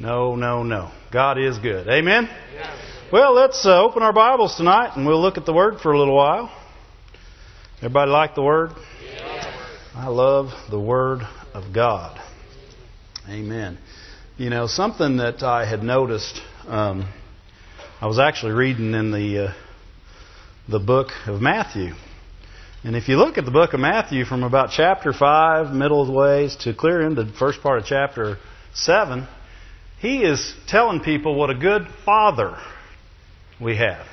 No, no, no. God is good. Amen? Well, let's uh, open our Bibles tonight and we'll look at the Word for a little while. Everybody like the Word? I love the Word of God. Amen. You know, something that I had noticed, um, I was actually reading in the, uh, the book of Matthew. And if you look at the book of Matthew from about chapter 5, middle of the ways, to clear into the first part of chapter 7, he is telling people what a good father we have.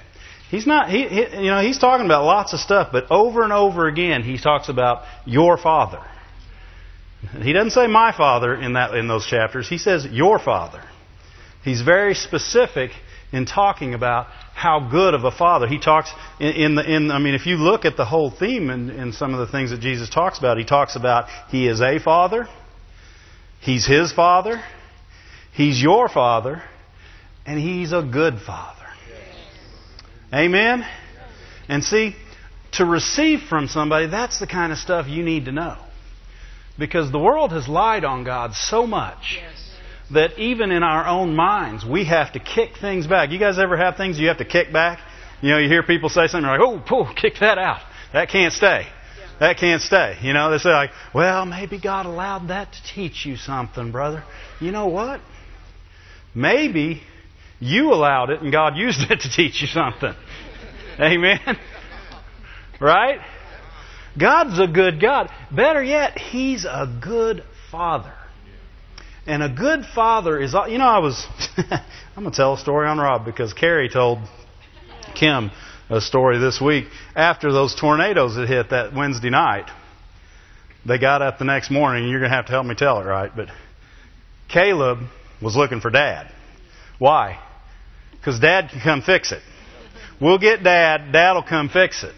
He's not, he, he, you know, he's talking about lots of stuff, but over and over again he talks about your father. He doesn't say my father in that in those chapters. He says your father. He's very specific in talking about how good of a father. He talks in, in the in I mean if you look at the whole theme in, in some of the things that Jesus talks about, he talks about he is a father, he's his father, he's your father, and he's a good father. Amen? And see, to receive from somebody, that's the kind of stuff you need to know. Because the world has lied on God so much that even in our own minds, we have to kick things back. You guys ever have things you have to kick back? You know, you hear people say something like, oh, oh kick that out. That can't stay. That can't stay. You know, they say like, well, maybe God allowed that to teach you something, brother. You know what? Maybe you allowed it and God used it to teach you something. Amen? Right? God's a good God. Better yet, He's a good Father. And a good father is, you know, I was, I'm going to tell a story on Rob because Carrie told Kim a story this week. After those tornadoes that hit that Wednesday night, they got up the next morning, you're going to have to help me tell it right, but Caleb was looking for Dad. Why? Because Dad can come fix it. We'll get Dad, Dad will come fix it.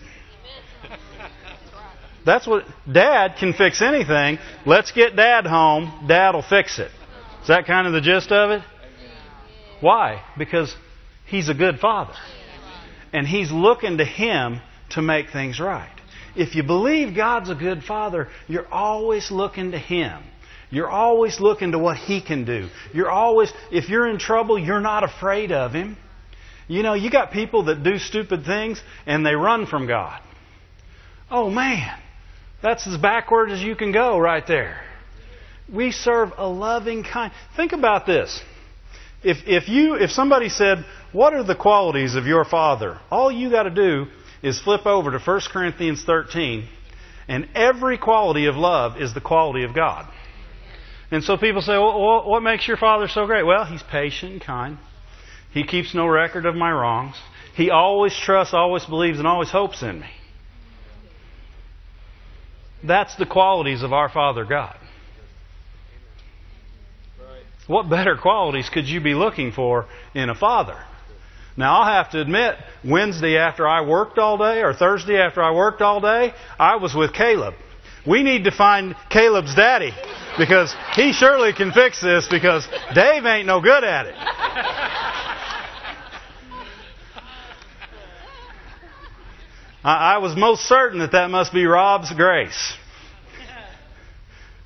That's what Dad can fix anything. Let's get Dad home. Dad will fix it. Is that kind of the gist of it? Why? Because He's a good Father. And He's looking to Him to make things right. If you believe God's a good Father, you're always looking to Him. You're always looking to what He can do. You're always, if you're in trouble, you're not afraid of Him. You know, you got people that do stupid things and they run from God. Oh man, that's as backward as you can go right there. We serve a loving kind. Think about this. If, if you if somebody said, "What are the qualities of your father?" All you got to do is flip over to 1 Corinthians 13, and every quality of love is the quality of God. And so people say, well, "What makes your father so great?" Well, he's patient and kind. He keeps no record of my wrongs. He always trusts, always believes, and always hopes in me. That's the qualities of our Father God. What better qualities could you be looking for in a father? Now, I'll have to admit, Wednesday after I worked all day, or Thursday after I worked all day, I was with Caleb. We need to find Caleb's daddy because he surely can fix this because Dave ain't no good at it. I, I was most certain that that must be Rob's grace.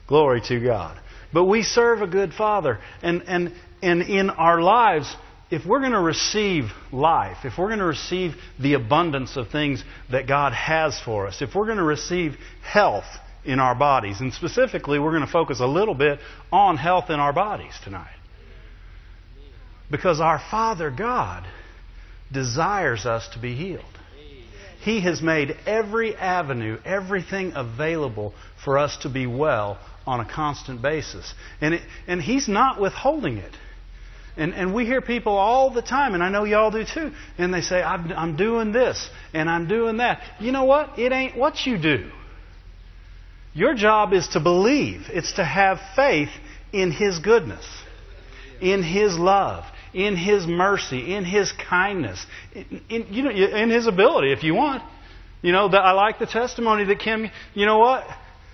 Glory to God. But we serve a good Father. And, and, and in our lives, if we're going to receive life, if we're going to receive the abundance of things that God has for us, if we're going to receive health in our bodies, and specifically, we're going to focus a little bit on health in our bodies tonight. Because our Father God desires us to be healed. He has made every avenue, everything available for us to be well on a constant basis. And, it, and He's not withholding it. And, and we hear people all the time, and I know y'all do too, and they say, I'm, I'm doing this and I'm doing that. You know what? It ain't what you do. Your job is to believe, it's to have faith in His goodness, in His love, in His mercy, in His kindness, in, in, you know, in His ability, if you want. You know, I like the testimony that Kim, you know what?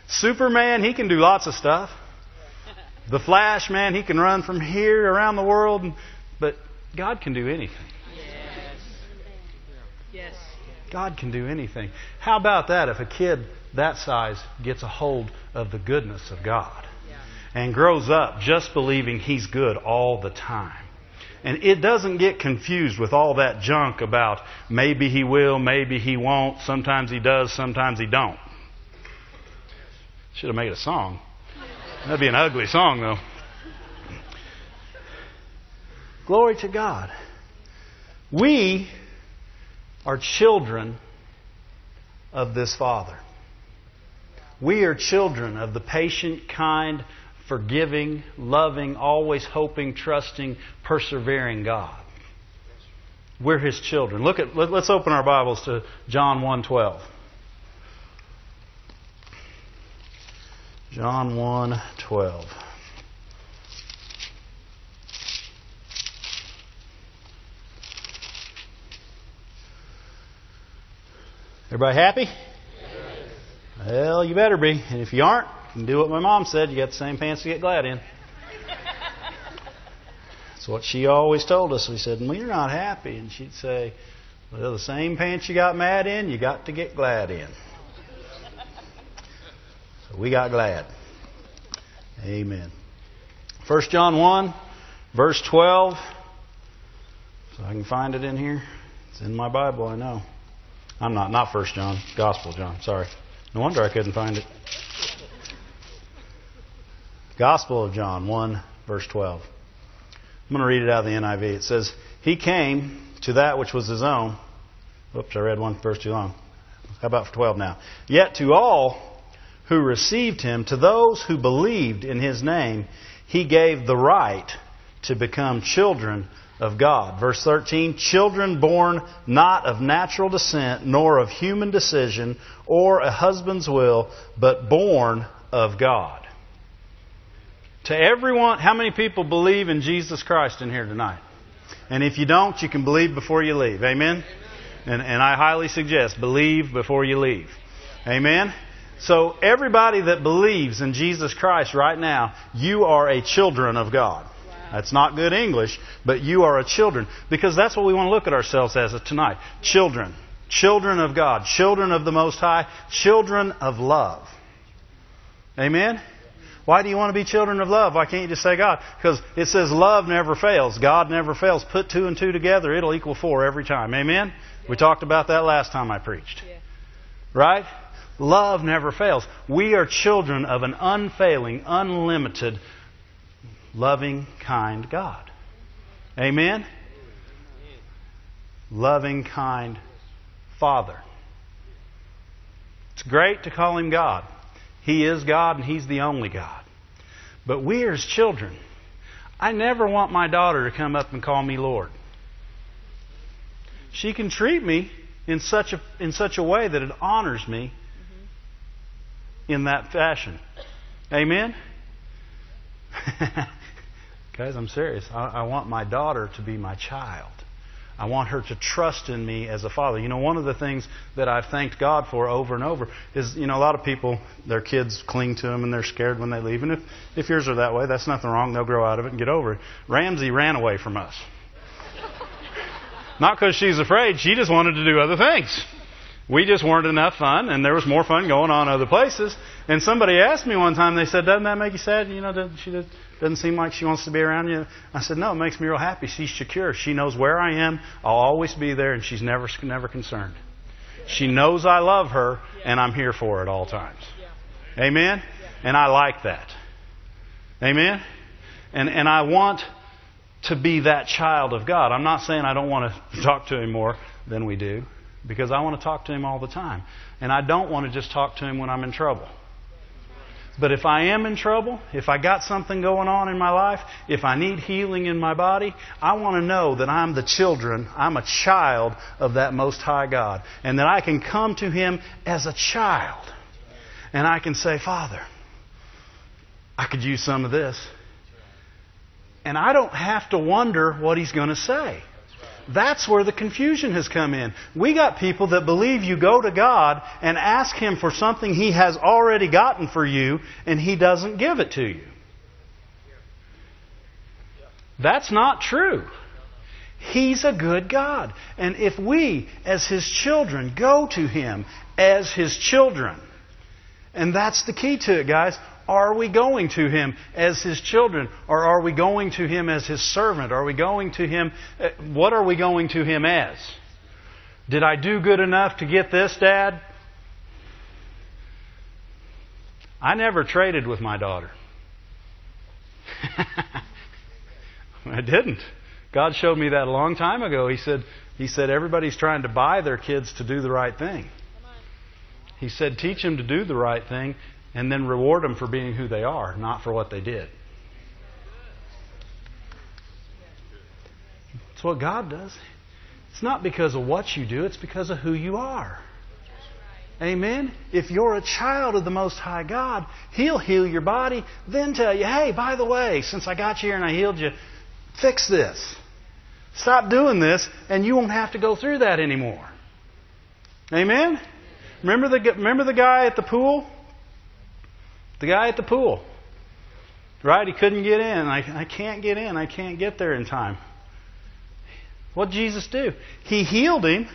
Superman, he can do lots of stuff. The Flash, man, he can run from here around the world, but God can do anything. Yes. Yes. God can do anything. How about that if a kid that size gets a hold of the goodness of God? and grows up just believing He's good all the time. And it doesn't get confused with all that junk about maybe He will, maybe He won't, sometimes He does, sometimes He don't. Should have made a song. That'd be an ugly song, though. Glory to God. We are children of this Father. We are children of the patient, kind, forgiving, loving, always hoping, trusting, persevering God. We're His children. Look at let, us open our Bibles to John 1:12. John 1:12. Everybody happy? Well, you better be. And if you aren't, you can do what my mom said. You got the same pants to get glad in. That's what she always told us. We said, well, you're not happy. And she'd say, well, the same pants you got mad in, you got to get glad in. So we got glad. Amen. 1 John 1, verse 12. So I can find it in here. It's in my Bible, I know. I'm not, not 1 John, Gospel John, sorry. No wonder I couldn't find it. Gospel of John 1, verse 12. I'm going to read it out of the NIV. It says, He came to that which was his own. Oops, I read one verse too long. How about for 12 now? Yet to all who received him, to those who believed in his name, he gave the right to become children of God. Verse 13 Children born not of natural descent, nor of human decision, or a husband's will, but born of God. To everyone, how many people believe in Jesus Christ in here tonight? And if you don't, you can believe before you leave. Amen? And, and I highly suggest believe before you leave. Amen? So, everybody that believes in Jesus Christ right now, you are a children of God. That's not good English, but you are a children. Because that's what we want to look at ourselves as tonight. Children. Children of God. Children of the Most High. Children of love. Amen? Why do you want to be children of love? Why can't you just say God? Because it says love never fails. God never fails. Put two and two together, it'll equal four every time. Amen? We talked about that last time I preached. Right? Love never fails. We are children of an unfailing, unlimited, loving, kind God. Amen? Loving, kind Father. It's great to call Him God. He is God and He's the only God. But we are His children. I never want my daughter to come up and call me Lord. She can treat me in such a, in such a way that it honors me in that fashion. Amen? Guys, I'm serious. I, I want my daughter to be my child. I want her to trust in me as a father. You know, one of the things that I've thanked God for over and over is, you know, a lot of people, their kids cling to them and they're scared when they leave. And if, if yours are that way, that's nothing wrong. They'll grow out of it and get over it. Ramsey ran away from us. Not because she's afraid, she just wanted to do other things we just weren't enough fun, and there was more fun going on other places. And somebody asked me one time, they said, "Doesn't that make you sad? You know, doesn't, she doesn't seem like she wants to be around you." I said, "No, it makes me real happy. She's secure. She knows where I am. I'll always be there, and she's never never concerned. She knows I love her, and I'm here for her at all times. Amen. And I like that. Amen. And and I want." To be that child of God. I'm not saying I don't want to talk to him more than we do because I want to talk to Him all the time. And I don't want to just talk to Him when I'm in trouble. But if I am in trouble, if I got something going on in my life, if I need healing in my body, I want to know that I'm the children, I'm a child of that Most High God. And that I can come to Him as a child. And I can say, Father, I could use some of this. And I don't have to wonder what He's going to say. That's where the confusion has come in. We got people that believe you go to God and ask Him for something He has already gotten for you, and He doesn't give it to you. That's not true. He's a good God. And if we, as His children, go to Him as His children, and that's the key to it, guys, Are we going to Him as His children? Or are we going to Him as His servant? Are we going to Him? Uh, what are we going to Him as? Did I do good enough to get this, Dad? I never traded with my daughter. I didn't. God showed me that a long time ago. He said, he said everybody's trying to buy their kids to do the right thing. He said teach them to do the right thing and then reward them for being who they are, not for what they did. It's what God does. It's not because of what you do, it's because of who you are. Amen. If you're a child of the Most High God, He'll heal your body, then tell you, hey, by the way, since I got you here and I healed you, fix this. Stop doing this, and you won't have to go through that anymore. Amen? Remember the, remember the guy at the pool? The guy at the pool. Right? He couldn't get in. I, I can't get in. I can't get there in time. What did Jesus do? He healed him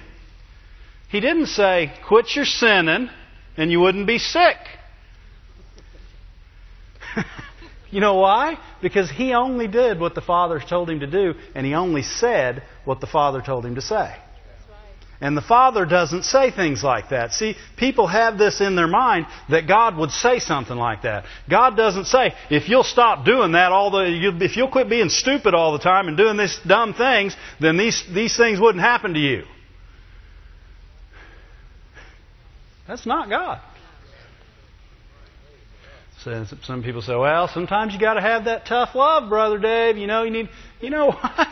he didn't say, quit your sinning and you wouldn't be sick. you know why? Because he only did what the Father told him to do, and he only said what the Father told him to say. And the Father doesn't say things like that. See, people have this in their mind that God would say something like that. God doesn't say, if you'll stop doing that, all the, if you'll quit being stupid all the time and doing these dumb things, then these, these things wouldn't happen to you. That's not God. So some people say, well, sometimes you got to have that tough love, brother Dave. You know, you need. You know what?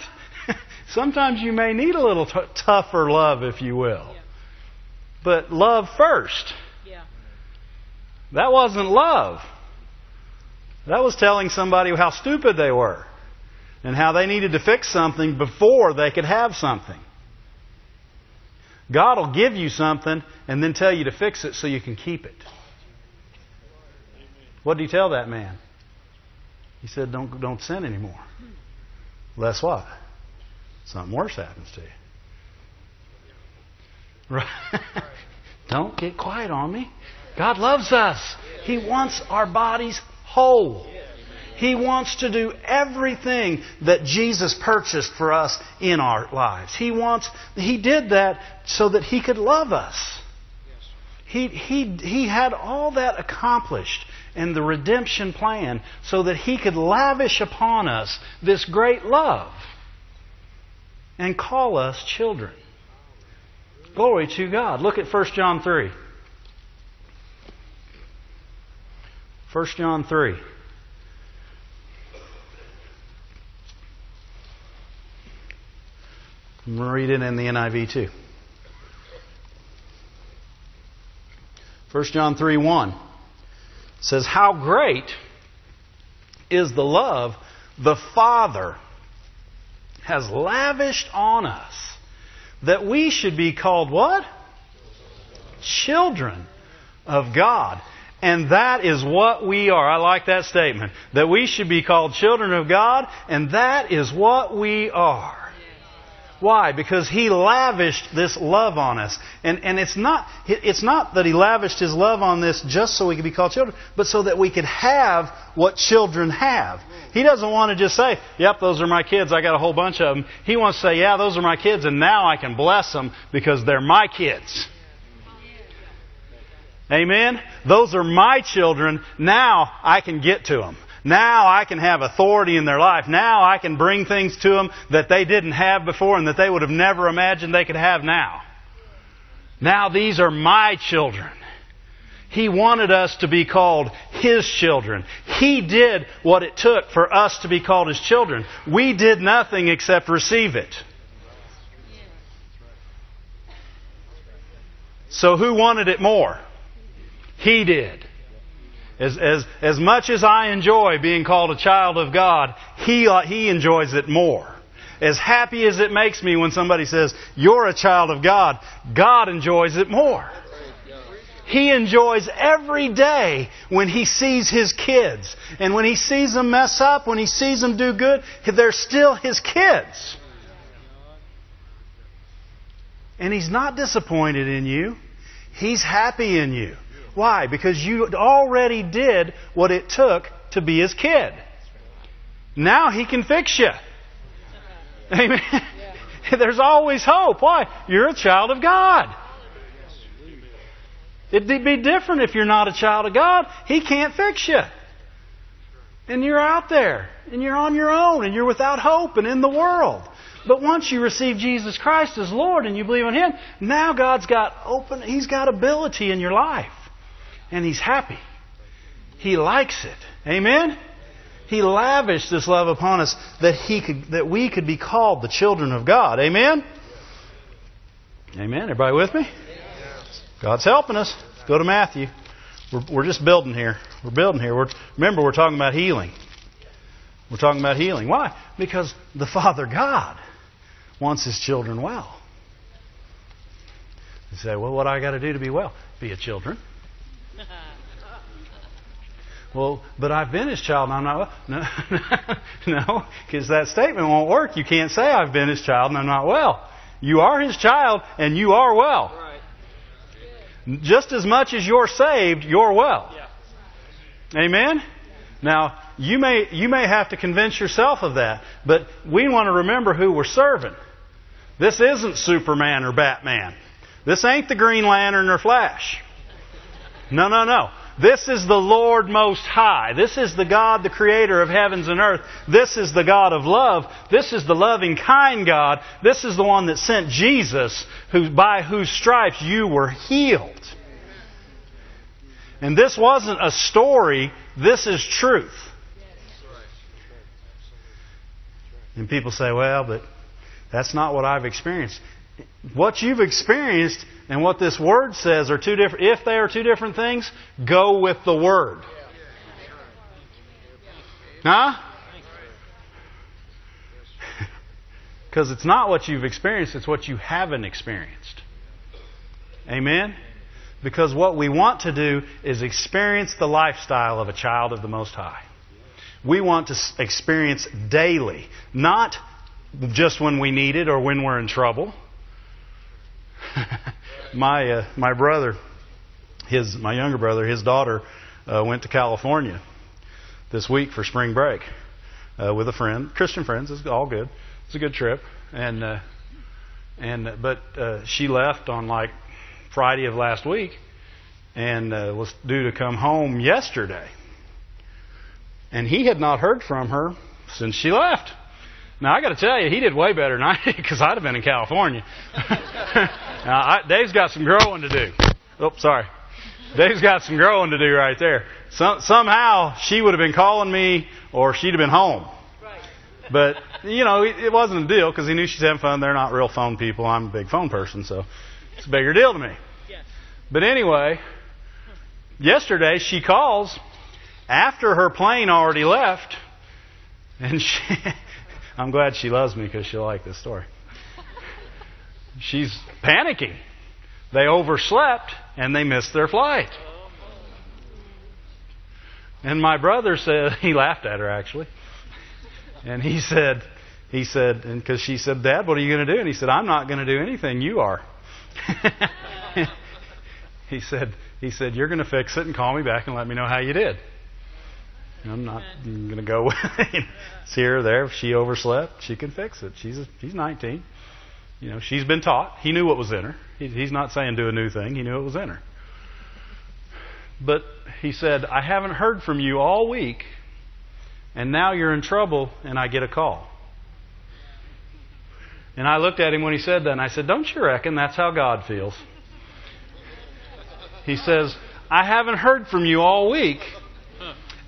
Sometimes you may need a little t- tougher love, if you will. Yeah. But love first. Yeah. That wasn't love. That was telling somebody how stupid they were and how they needed to fix something before they could have something. God will give you something and then tell you to fix it so you can keep it. What did he tell that man? He said, Don't, don't sin anymore. Hmm. Less what? Something worse happens to you. Right? don't get quiet on me. God loves us. He wants our bodies whole. He wants to do everything that Jesus purchased for us in our lives. He wants, He did that so that He could love us. He, he, he had all that accomplished in the redemption plan so that He could lavish upon us this great love and call us children. Glory to God. Look at 1 John 3. 1 John 3. I'm going to read it in the NIV too. 1 John 3 1 says, How great is the love the Father has lavished on us that we should be called what? Children of God. And that is what we are. I like that statement. That we should be called children of God, and that is what we are. Why? Because He lavished this love on us. And, and it's, not, it's not that He lavished His love on this just so we could be called children, but so that we could have what children have. He doesn't want to just say, yep, those are my kids, I got a whole bunch of them. He wants to say, yeah, those are my kids, and now I can bless them because they're my kids. Amen? Those are my children. Now I can get to them. Now I can have authority in their life. Now I can bring things to them that they didn't have before and that they would have never imagined they could have now. Now these are my children. He wanted us to be called His children. He did what it took for us to be called His children. We did nothing except receive it. So who wanted it more? He did. As, as, as much as I enjoy being called a child of God, he, uh, he enjoys it more. As happy as it makes me when somebody says, You're a child of God, God enjoys it more. He enjoys every day when he sees his kids. And when he sees them mess up, when he sees them do good, they're still his kids. And he's not disappointed in you. He's happy in you. Why? Because you already did what it took to be his kid. Now he can fix you. Amen. There's always hope. Why? You're a child of God. It'd be different if you're not a child of God. He can't fix you. And you're out there, and you're on your own, and you're without hope and in the world. But once you receive Jesus Christ as Lord and you believe in Him, now God's got open, He's got ability in your life. And He's happy. He likes it. Amen? He lavished this love upon us that, he could, that we could be called the children of God. Amen? Amen. Everybody with me? God's helping us. Go to Matthew. We're, we're just building here. We're building here. We're, remember, we're talking about healing. We're talking about healing. Why? Because the Father God wants His children well. You say, well, what do I got to do to be well? Be a children. Well, but I've been his child and I'm not well. No, no, because that statement won't work. You can't say I've been his child and I'm not well. You are his child and you are well. Just as much as you're saved, you're well. Yeah. Amen? Now, you may, you may have to convince yourself of that, but we want to remember who we're serving. This isn't Superman or Batman. This ain't the Green Lantern or Flash. No, no, no. This is the Lord Most High. This is the God, the Creator of heavens and earth. This is the God of love. This is the loving, kind God. This is the one that sent Jesus, who, by whose stripes you were healed. And this wasn't a story, this is truth. And people say, well, but that's not what I've experienced. What you've experienced and what this word says are two different. If they are two different things, go with the word. Huh? Because it's not what you've experienced, it's what you haven't experienced. Amen? Because what we want to do is experience the lifestyle of a child of the Most High. We want to experience daily, not just when we need it or when we're in trouble my uh, my brother, his my younger brother, his daughter uh, went to California this week for spring break uh, with a friend, Christian friends. It's all good. It's a good trip, and uh, and but uh, she left on like Friday of last week, and uh, was due to come home yesterday. And he had not heard from her since she left. Now I got to tell you, he did way better than I did because I'd have been in California. now, I, Dave's got some growing to do. Oh, sorry. Dave's got some growing to do right there. Some, somehow she would have been calling me, or she'd have been home. But you know, it, it wasn't a deal because he knew she's having fun. They're not real phone people. I'm a big phone person, so it's a bigger deal to me. But anyway, yesterday she calls after her plane already left, and she I'm glad she loves me because she'll like this story. She's panicking. They overslept and they missed their flight. And my brother said, he laughed at her actually. And he said, he said, and because she said, Dad, what are you going to do? And he said, I'm not going to do anything. You are. he said, he said, you're going to fix it and call me back and let me know how you did. I'm not going to go here or there. If she overslept, she can fix it. She's a, she's 19. You know, she's been taught. He knew what was in her. He, he's not saying do a new thing. He knew it was in her. But he said, I haven't heard from you all week, and now you're in trouble, and I get a call. And I looked at him when he said that, and I said, Don't you reckon that's how God feels? He says, I haven't heard from you all week,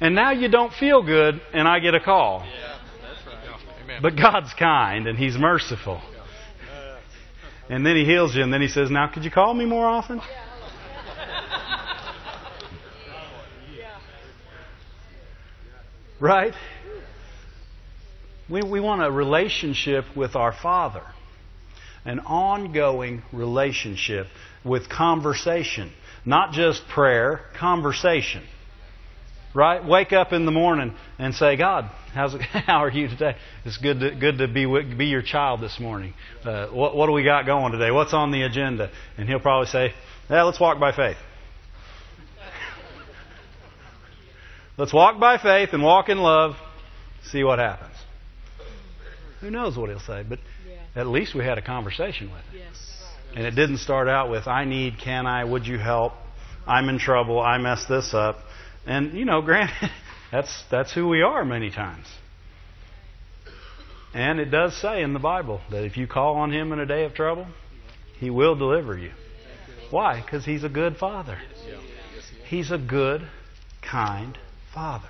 and now you don't feel good, and I get a call. Yeah, that's right. But God's kind and He's merciful. And then He heals you, and then He says, Now, could you call me more often? Right? We, we want a relationship with our Father, an ongoing relationship with conversation, not just prayer, conversation. Right? Wake up in the morning and say, God, how's it, how are you today? It's good to, good to be, be your child this morning. Uh, what, what do we got going today? What's on the agenda? And he'll probably say, yeah, let's walk by faith. Let's walk by faith and walk in love. See what happens. Who knows what he'll say, but Yeah. at least we had a conversation with him. Yes. And it didn't start out with, I need, can I, would you help? I'm in trouble, I messed this up. And, you know, granted, that's, that's who we are many times. And it does say in the Bible that if you call on Him in a day of trouble, He will deliver you. Why? Because He's a good Father. He's a good, kind Father.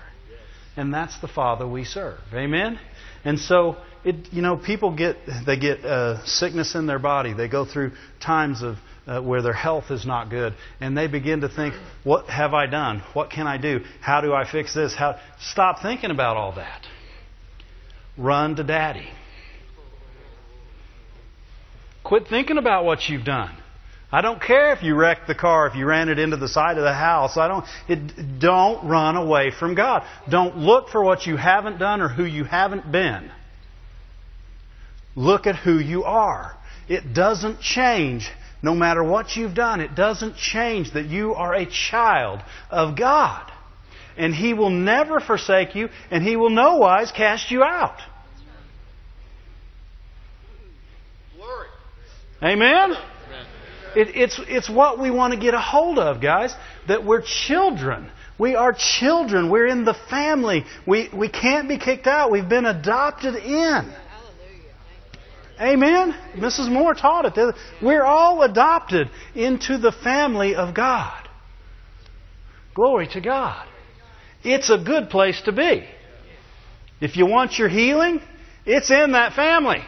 And that's the Father we serve. Amen? And so, it, you know, people get, they get uh, sickness in their body. They go through times of uh, where their health is not good. And they begin to think, what have I done? What can I do? How do I fix this? How... Stop thinking about all that. Run to Daddy. Quit thinking about what you've done. I don't care if you wrecked the car, if you ran it into the side of the house. I don't. It, don't run away from God. Don't look for what you haven't done or who you haven't been. Look at who you are. It doesn't change no matter what you've done. It doesn't change that you are a child of God. And He will never forsake you, and He will no wise cast you out. Amen? It, it's, it's what we want to get a hold of, guys, that we're children. We are children. We're in the family. We, we can't be kicked out. We've been adopted in. Amen? Mrs. Moore taught it. We're all adopted into the family of God. Glory to God. It's a good place to be. If you want your healing, it's in that family.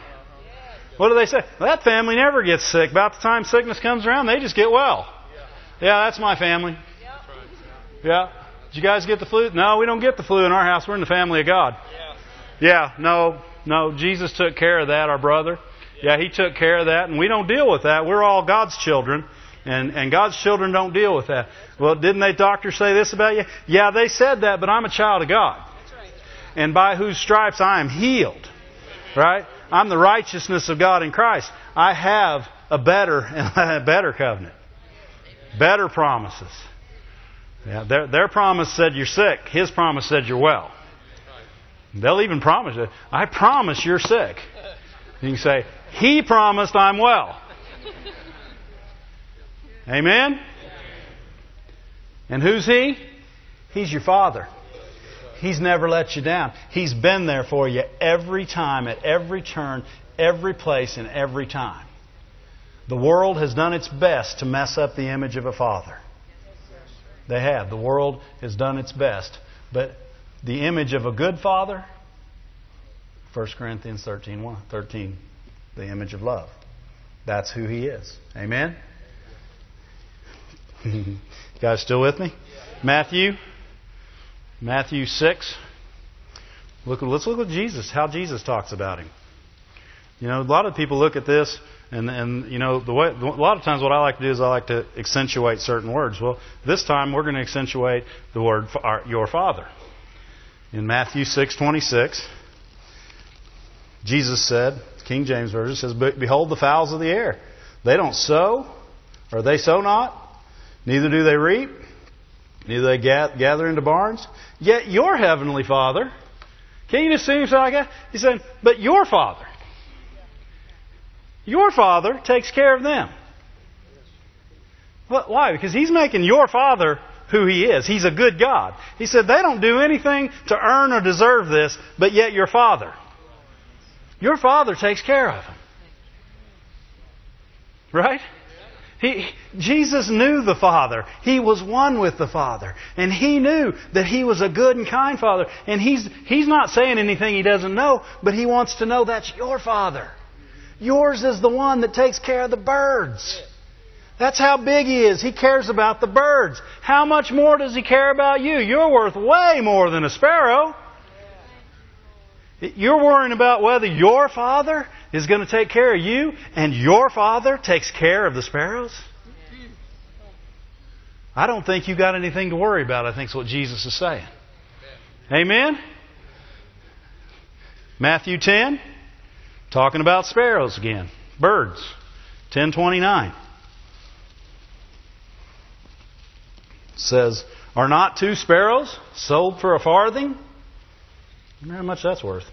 What do they say? That family never gets sick. About the time sickness comes around, they just get well. Yeah, that's my family. Yeah. Did you guys get the flu? No, we don't get the flu in our house. We're in the family of God. Yeah, no, no. Jesus took care of that, our brother. Yeah, he took care of that, and we don't deal with that. We're all God's children, and, and God's children don't deal with that. Well, didn't they doctors say this about you? Yeah, they said that, but I'm a child of God. And by whose stripes I am healed. Right? I'm the righteousness of God in Christ. I have a better, a better covenant. Better promises. Yeah, their, their promise said you're sick. His promise said you're well. They'll even promise it. I promise you're sick. You can say, He promised I'm well. Amen? And who's He? He's your Father. He's never let you down. He's been there for you every time, at every turn, every place, and every time. The world has done its best to mess up the image of a father. They have. The world has done its best. But the image of a good father, 1 Corinthians 13, 1, 13 the image of love. That's who he is. Amen? you guys still with me? Matthew Matthew 6. Look, let's look at Jesus, how Jesus talks about him. You know, a lot of people look at this, and, and you know, the way, a lot of times what I like to do is I like to accentuate certain words. Well, this time we're going to accentuate the word our, your Father. In Matthew 6:26, Jesus said, King James Version says, Behold the fowls of the air. They don't sow, or they sow not, neither do they reap, neither they gather into barns. Yet your heavenly Father, can you just see like? He said, but your Father, your Father takes care of them. Why? Because He's making your Father who He is. He's a good God. He said, they don't do anything to earn or deserve this, but yet your Father. Your Father takes care of them. Right? He, Jesus knew the Father. He was one with the Father. And He knew that He was a good and kind Father. And He's, he's not saying anything He doesn't know, but He wants to know that's your Father. Yours is the one that takes care of the birds. That's how big He is. He cares about the birds. How much more does He care about you? You're worth way more than a sparrow. You're worrying about whether your Father is going to take care of you and your Father takes care of the sparrows? I don't think you've got anything to worry about, I think is what Jesus is saying. Amen? Matthew 10, talking about sparrows again. Birds. 1029. Says, Are not two sparrows sold for a farthing? How much that's worth.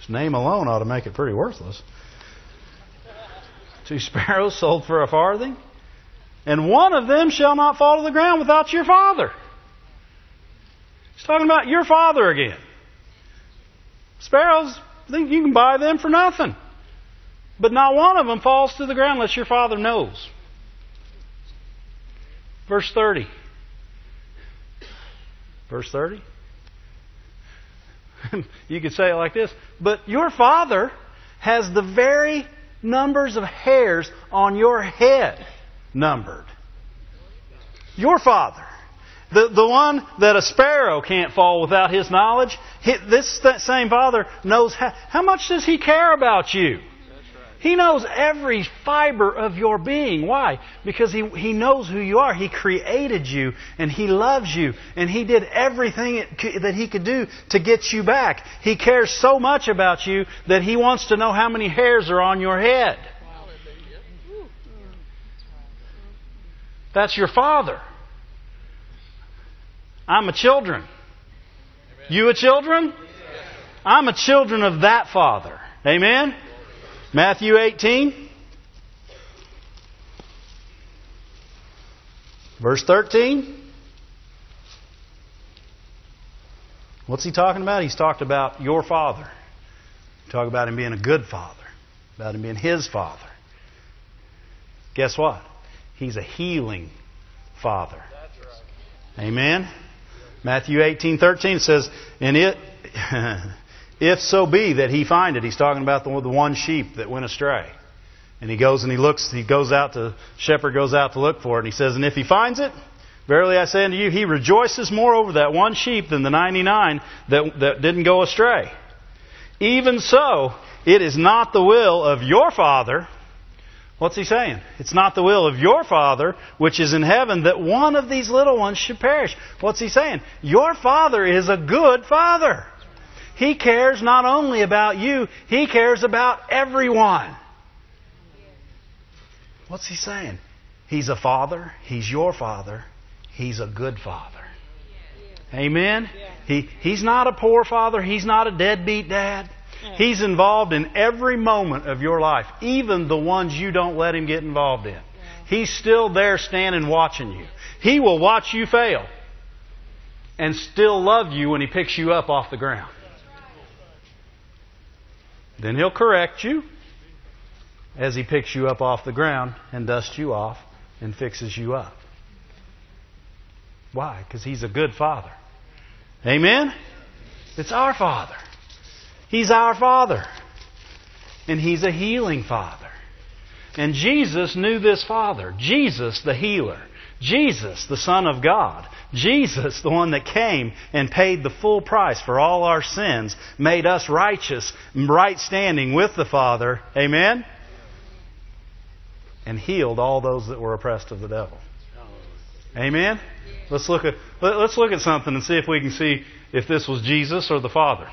His name alone ought to make it pretty worthless. Two sparrows sold for a farthing, and one of them shall not fall to the ground without your father. He's talking about your father again. Sparrows, think you can buy them for nothing. But not one of them falls to the ground unless your father knows. Verse 30. Verse 30. you could say it like this But your father has the very numbers of hairs on your head numbered. Your father. The, the one that a sparrow can't fall without his knowledge, this same father knows how, how much does he care about you? He knows every fiber of your being. Why? Because he, he knows who you are. He created you and He loves you and He did everything that He could do to get you back. He cares so much about you that He wants to know how many hairs are on your head. That's your Father. I'm a children. You a children? I'm a children of that Father. Amen? Matthew 18, verse 13. What's he talking about? He's talked about your father. Talk about him being a good father, about him being his father. Guess what? He's a healing father. Amen. Matthew 18:13 says, "And it If so be that he find it, he's talking about the, one sheep that went astray. And he goes and he looks, he goes out to, shepherd goes out to look for it. And he says, And if he finds it, verily I say unto you, he rejoices more over that one sheep than the 99 that, that didn't go astray. Even so, it is not the will of your Father. What's he saying? It's not the will of your Father, which is in heaven, that one of these little ones should perish. What's he saying? Your Father is a good Father. He cares not only about you, He cares about everyone. What's He saying? He's a father. He's your father. He's a good father. Amen? He, he's not a poor father. He's not a deadbeat dad. He's involved in every moment of your life, even the ones you don't let him get involved in. He's still there standing watching you. He will watch you fail and still love you when he picks you up off the ground. Then He'll correct you as He picks you up off the ground and dusts you off and fixes you up. Why? Because He's a good Father. Amen? It's our Father. He's our Father. And He's a healing Father. And Jesus knew this Father. Jesus, the healer. Jesus, the Son of God. Jesus, the one that came and paid the full price for all our sins, made us righteous, right standing with the Father. Amen? And healed all those that were oppressed of the devil. Amen? Let's look at let's look at something and see if we can see if this was Jesus or the Father.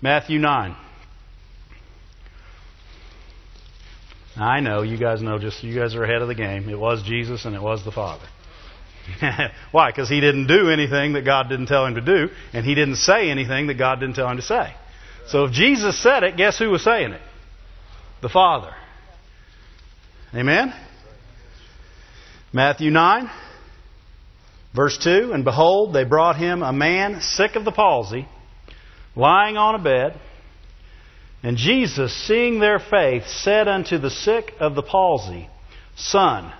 Matthew 9. I know you guys know just you guys are ahead of the game. It was Jesus and it was the Father. Why? Because he didn't do anything that God didn't tell him to do, and he didn't say anything that God didn't tell him to say. So if Jesus said it, guess who was saying it? The Father. Amen? Matthew 9, verse 2 And behold, they brought him a man sick of the palsy, lying on a bed. And Jesus, seeing their faith, said unto the sick of the palsy, Son,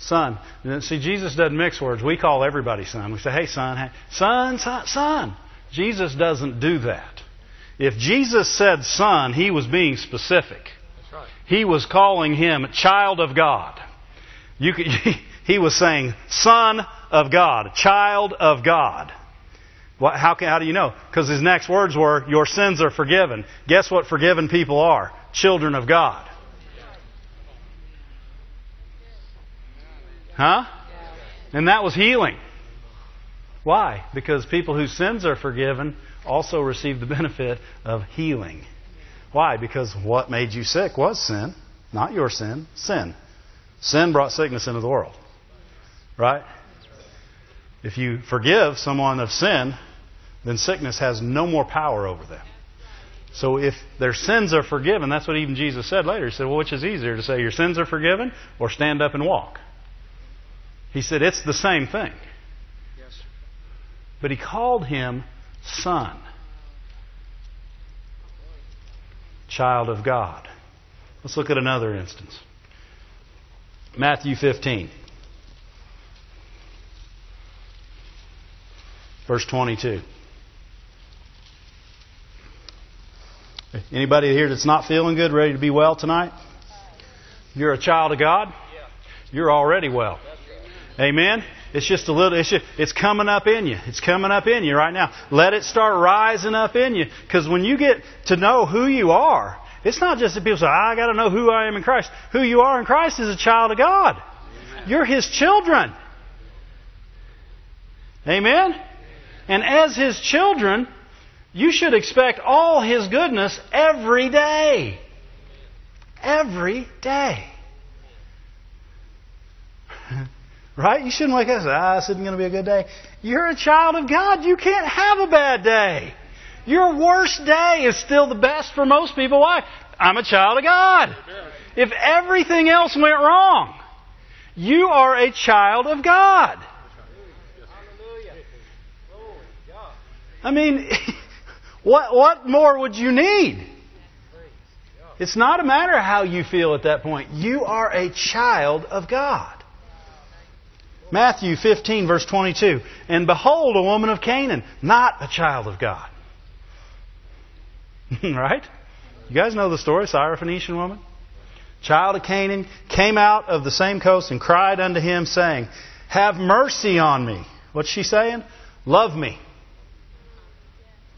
son. See, Jesus doesn't mix words. We call everybody son. We say, hey, son, hey, son, son, son. Jesus doesn't do that. If Jesus said son, he was being specific. Right. He was calling him child of God. You could, he was saying son of God, child of God. How, can, how do you know? Because his next words were, Your sins are forgiven. Guess what forgiven people are? Children of God. Huh? And that was healing. Why? Because people whose sins are forgiven also receive the benefit of healing. Why? Because what made you sick was sin, not your sin, sin. Sin brought sickness into the world. Right? If you forgive someone of sin, then sickness has no more power over them. So if their sins are forgiven, that's what even Jesus said later. He said, Well, which is easier to say, your sins are forgiven or stand up and walk? He said, It's the same thing. Yes. But he called him son, child of God. Let's look at another instance. Matthew 15. Verse 22. Anybody here that's not feeling good, ready to be well tonight? You're a child of God. You're already well. Amen. It's just a little. It's, it's coming up in you. It's coming up in you right now. Let it start rising up in you, because when you get to know who you are, it's not just that people say, "I got to know who I am in Christ." Who you are in Christ is a child of God. You're His children. Amen. And as His children, you should expect all His goodness every day. Every day. right? You shouldn't wake up and say, ah, this isn't going to be a good day. You're a child of God. You can't have a bad day. Your worst day is still the best for most people. Why? I'm a child of God. If everything else went wrong, you are a child of God. Hallelujah. I mean, what, what more would you need? It's not a matter of how you feel at that point. You are a child of God. Matthew 15, verse 22. And behold, a woman of Canaan, not a child of God. right? You guys know the story, Syrophoenician woman? Child of Canaan came out of the same coast and cried unto him, saying, Have mercy on me. What's she saying? Love me.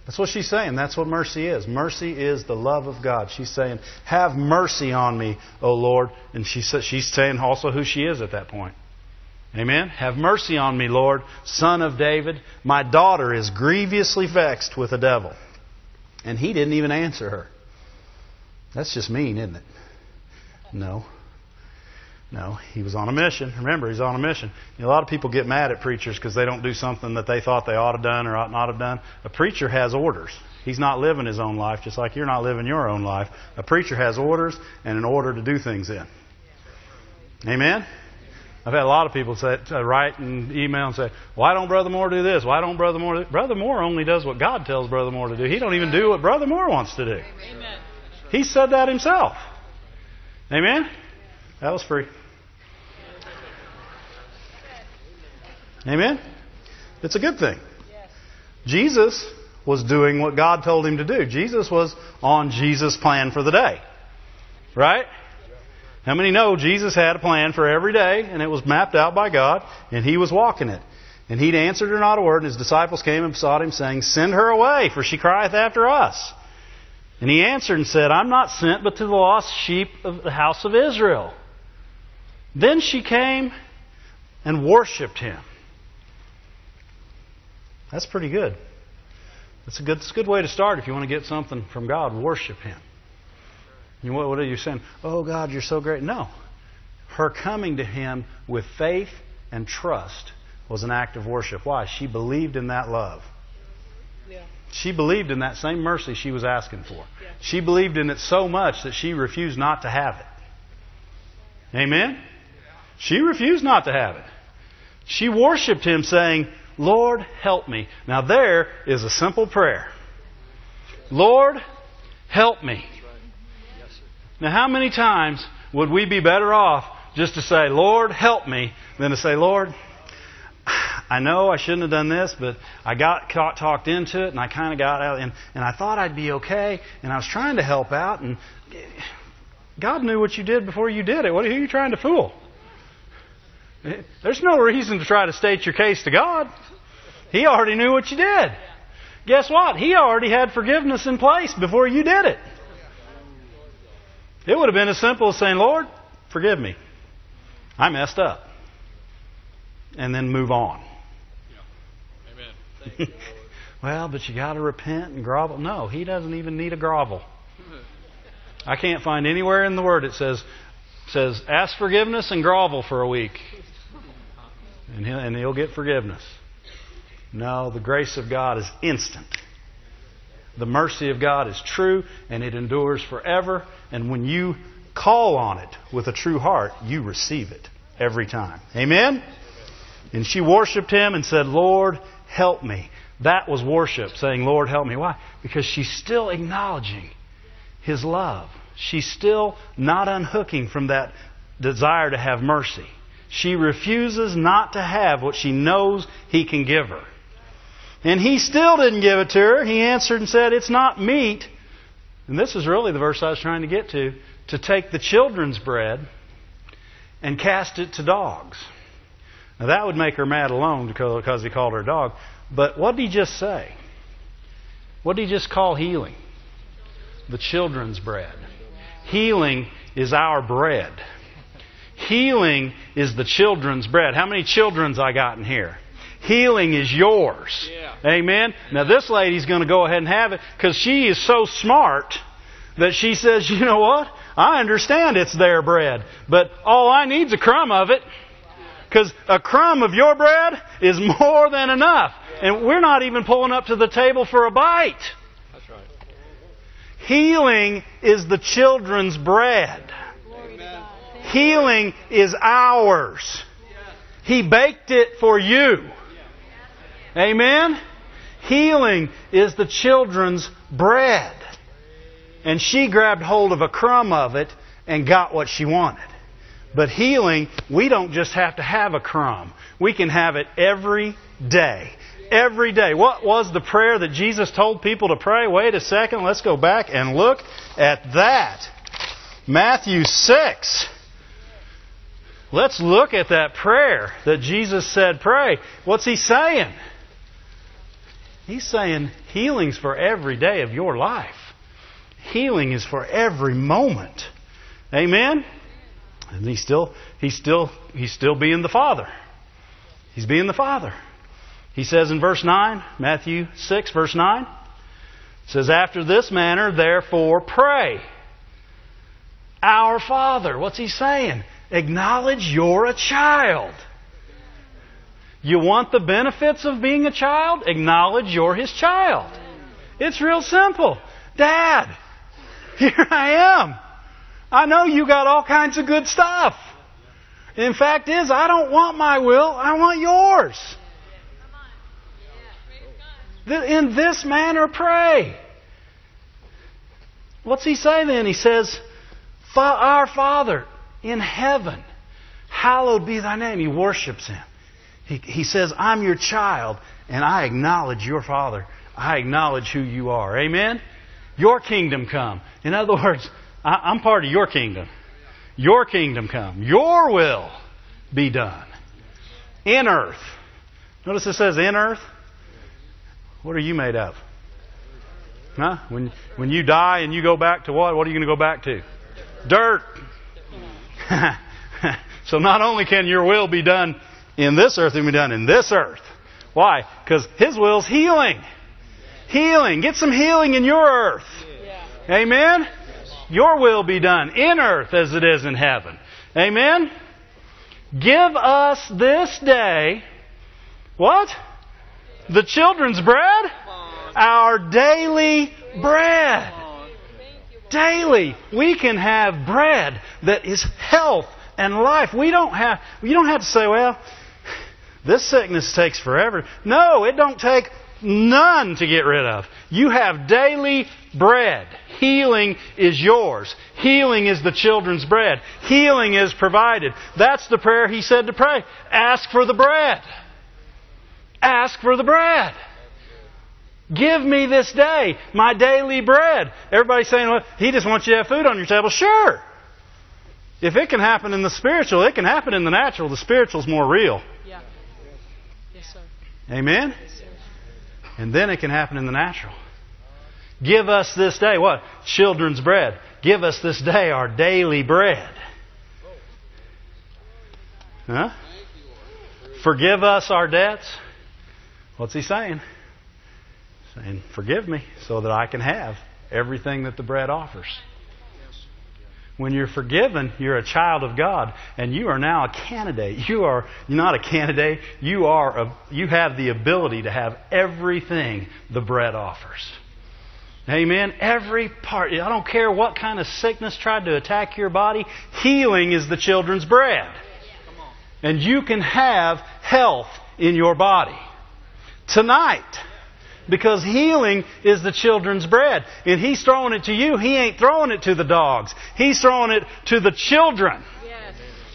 That's what she's saying. That's what mercy is. Mercy is the love of God. She's saying, Have mercy on me, O Lord. And she she's saying also who she is at that point. Amen. Have mercy on me, Lord, son of David. My daughter is grievously vexed with the devil. And he didn't even answer her. That's just mean, isn't it? No. No, he was on a mission. Remember, he's on a mission. You know, a lot of people get mad at preachers because they don't do something that they thought they ought to have done or ought not have done. A preacher has orders. He's not living his own life, just like you're not living your own life. A preacher has orders and an order to do things in. Amen? I've had a lot of people say, uh, write and email and say, "Why don't Brother Moore do this? Why don't Brother Moore?" Do Brother Moore only does what God tells Brother Moore to do. He don't even do what Brother Moore wants to do. Amen. He said that himself. Amen. That was free. Amen. It's a good thing. Jesus was doing what God told him to do. Jesus was on Jesus' plan for the day. Right? How many know Jesus had a plan for every day, and it was mapped out by God, and he was walking it? And he'd answered her not a word, and his disciples came and besought him, saying, Send her away, for she crieth after us. And he answered and said, I'm not sent but to the lost sheep of the house of Israel. Then she came and worshipped him. That's pretty good. That's a good, that's a good way to start if you want to get something from God. Worship him. You what, what are you saying? Oh, God, you're so great. No. Her coming to Him with faith and trust was an act of worship. Why? She believed in that love. Yeah. She believed in that same mercy she was asking for. Yeah. She believed in it so much that she refused not to have it. Amen? She refused not to have it. She worshiped Him saying, Lord, help me. Now, there is a simple prayer Lord, help me. Now, how many times would we be better off just to say, Lord, help me, than to say, Lord, I know I shouldn't have done this, but I got caught, talked into it, and I kind of got out, and, and I thought I'd be okay, and I was trying to help out, and God knew what you did before you did it. What, are you trying to fool? There's no reason to try to state your case to God. He already knew what you did. Guess what? He already had forgiveness in place before you did it. It would have been as simple as saying, Lord, forgive me. I messed up. And then move on. Yeah. well, but you got to repent and grovel. No, he doesn't even need a grovel. I can't find anywhere in the Word it says, says, ask forgiveness and grovel for a week, and he'll, and he'll get forgiveness. No, the grace of God is instant. The mercy of God is true and it endures forever. And when you call on it with a true heart, you receive it every time. Amen? And she worshiped him and said, Lord, help me. That was worship, saying, Lord, help me. Why? Because she's still acknowledging his love. She's still not unhooking from that desire to have mercy. She refuses not to have what she knows he can give her. And he still didn't give it to her. He answered and said, It's not meat. And this is really the verse I was trying to get to to take the children's bread and cast it to dogs. Now that would make her mad alone because he called her a dog. But what did he just say? What did he just call healing? The children's bread. Healing is our bread. Healing is the children's bread. How many children's I got in here? Healing is yours. Yeah. Amen. Now this lady's going to go ahead and have it because she is so smart that she says, you know what? I understand it's their bread, but all I need's a crumb of it. Because a crumb of your bread is more than enough. And we're not even pulling up to the table for a bite. That's right. Healing is the children's bread. Healing is ours. He baked it for you. Amen? Healing is the children's bread. And she grabbed hold of a crumb of it and got what she wanted. But healing, we don't just have to have a crumb. We can have it every day. Every day. What was the prayer that Jesus told people to pray? Wait a second. Let's go back and look at that. Matthew 6. Let's look at that prayer that Jesus said pray. What's he saying? He's saying healing's for every day of your life. Healing is for every moment. Amen? And he's still, he's still, he's still being the Father. He's being the Father. He says in verse 9, Matthew 6, verse 9, says, After this manner, therefore, pray. Our Father. What's he saying? Acknowledge you're a child. You want the benefits of being a child? Acknowledge you're his child. It's real simple. Dad, here I am. I know you got all kinds of good stuff. In fact is, I don't want my will, I want yours. In this manner pray. What's he say then? He says, Our Father in heaven, hallowed be thy name. He worships him. He, he says, I'm your child, and I acknowledge your Father. I acknowledge who you are. Amen? Your kingdom come. In other words, I, I'm part of your kingdom. Your kingdom come. Your will be done. In earth. Notice it says in earth. What are you made of? Huh? When, when you die and you go back to what? What are you going to go back to? Dirt. so not only can your will be done in this earth, it can be done in this earth. Why? Because His will's healing. Healing. Get some healing in your earth. Amen? Your will be done in earth as it is in heaven. Amen? Give us this day what? The children's bread? Our daily bread. Daily. We can have bread that is health and life. We don't have you don't have to say, well, this sickness takes forever. No, it don't take none to get rid of. You have daily bread. Healing is yours. Healing is the children's bread. Healing is provided. That's the prayer he said to pray. Ask for the bread. Ask for the bread. Give me this day my daily bread. Everybody's saying, well, he just wants you to have food on your table. Sure. If it can happen in the spiritual, it can happen in the natural. The spiritual's more real. Yeah. Yes, sir. Amen? Yes, sir. And then it can happen in the natural. Give us this day what? Children's bread. Give us this day our daily bread. Huh? Forgive us our debts. What's he saying? Saying, forgive me so that I can have everything that the bread offers. When you're forgiven, you're a child of God, and you are now a candidate. You are not a candidate. You are a, you have the ability to have everything the bread offers. Amen. Every part. I don't care what kind of sickness tried to attack your body. Healing is the children's bread. And you can have health in your body. Tonight. Because healing is the children's bread. And He's throwing it to you. He ain't throwing it to the dogs. He's throwing it to the children. Yes.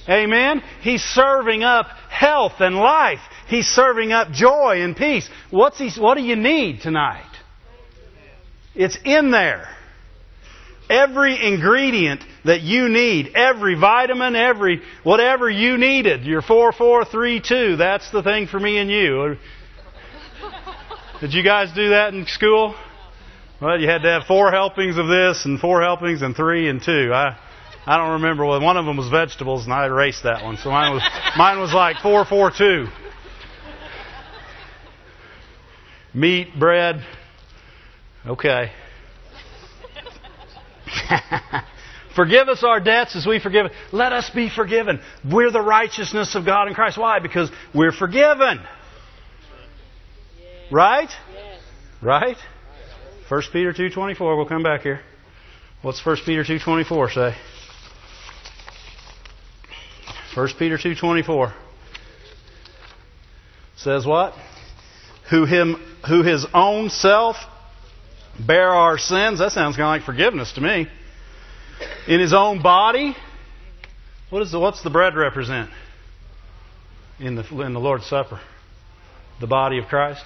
Amen. He's serving up health and life. He's serving up joy and peace. What's he, what do you need tonight? It's in there. Every ingredient that you need, every vitamin, every whatever you needed, your 4432, that's the thing for me and you. Did you guys do that in school? Well, you had to have four helpings of this and four helpings and three and two. I I don't remember one of them was vegetables and I erased that one. So mine was mine was like four four two. Meat, bread. Okay. Forgive us our debts as we forgive. Let us be forgiven. We're the righteousness of God in Christ. Why? Because we're forgiven. Right? Right? 1 Peter 2.24. We'll come back here. What's 1 Peter 2.24 say? 1 Peter 2.24 says what? Who him who his own self bear our sins. That sounds kind of like forgiveness to me. In his own body. What is the, what's the bread represent in the in the Lord's Supper? The body of Christ.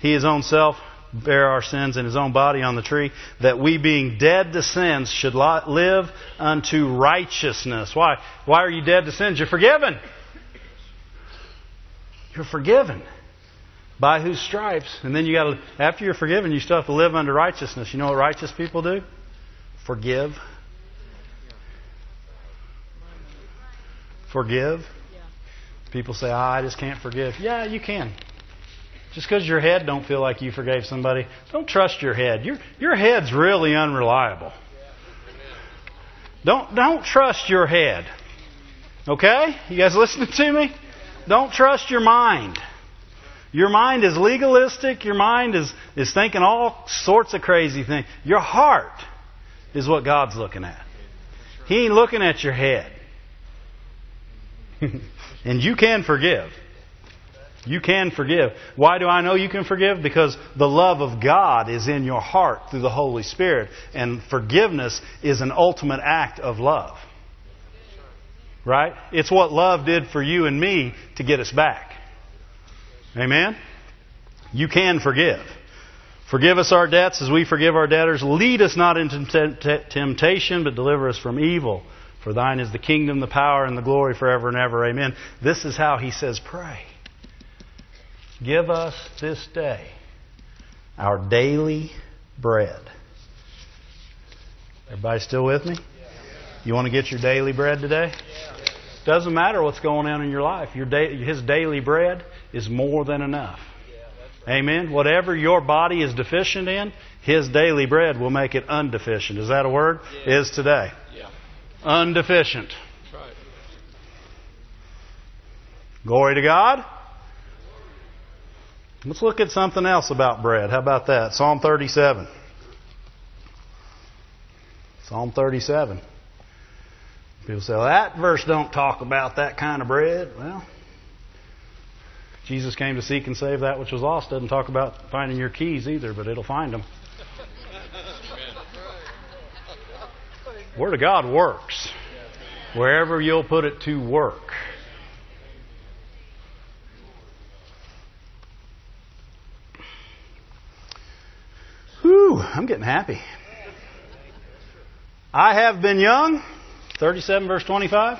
He, his own self, bear our sins in his own body on the tree, that we, being dead to sins, should live unto righteousness. Why? Why are you dead to sins? You're forgiven. You're forgiven. By whose stripes? And then you got to, after you're forgiven, you still have to live under righteousness. You know what righteous people do? Forgive. Forgive. People say, oh, I just can't forgive. Yeah, you can. Just because your head don't feel like you forgave somebody, don't trust your head. Your, your head's really unreliable. Don't, don't trust your head. Okay? You guys listening to me? Don't trust your mind. Your mind is legalistic. Your mind is, is thinking all sorts of crazy things. Your heart is what God's looking at. He ain't looking at your head. and you can forgive. You can forgive. Why do I know you can forgive? Because the love of God is in your heart through the Holy Spirit. And forgiveness is an ultimate act of love. Right? It's what love did for you and me to get us back. Amen? You can forgive. Forgive us our debts as we forgive our debtors. Lead us not into temptation, but deliver us from evil. For thine is the kingdom, the power, and the glory forever and ever. Amen. This is how he says, pray. Give us this day our daily bread. Everybody still with me? You want to get your daily bread today? Doesn't matter what's going on in your life. Your da- his daily bread is more than enough. Amen. Whatever your body is deficient in, His daily bread will make it undeficient. Is that a word? Yeah. Is today. Yeah. Undeficient. Right. Glory to God. Let's look at something else about bread. How about that? Psalm 37. Psalm 37. People say, well, that verse don't talk about that kind of bread. Well, Jesus came to seek and save that which was lost. Doesn't talk about finding your keys either, but it'll find them. Word of God works. Wherever you'll put it to work. Whew, I'm getting happy. I have been young, 37 verse 25.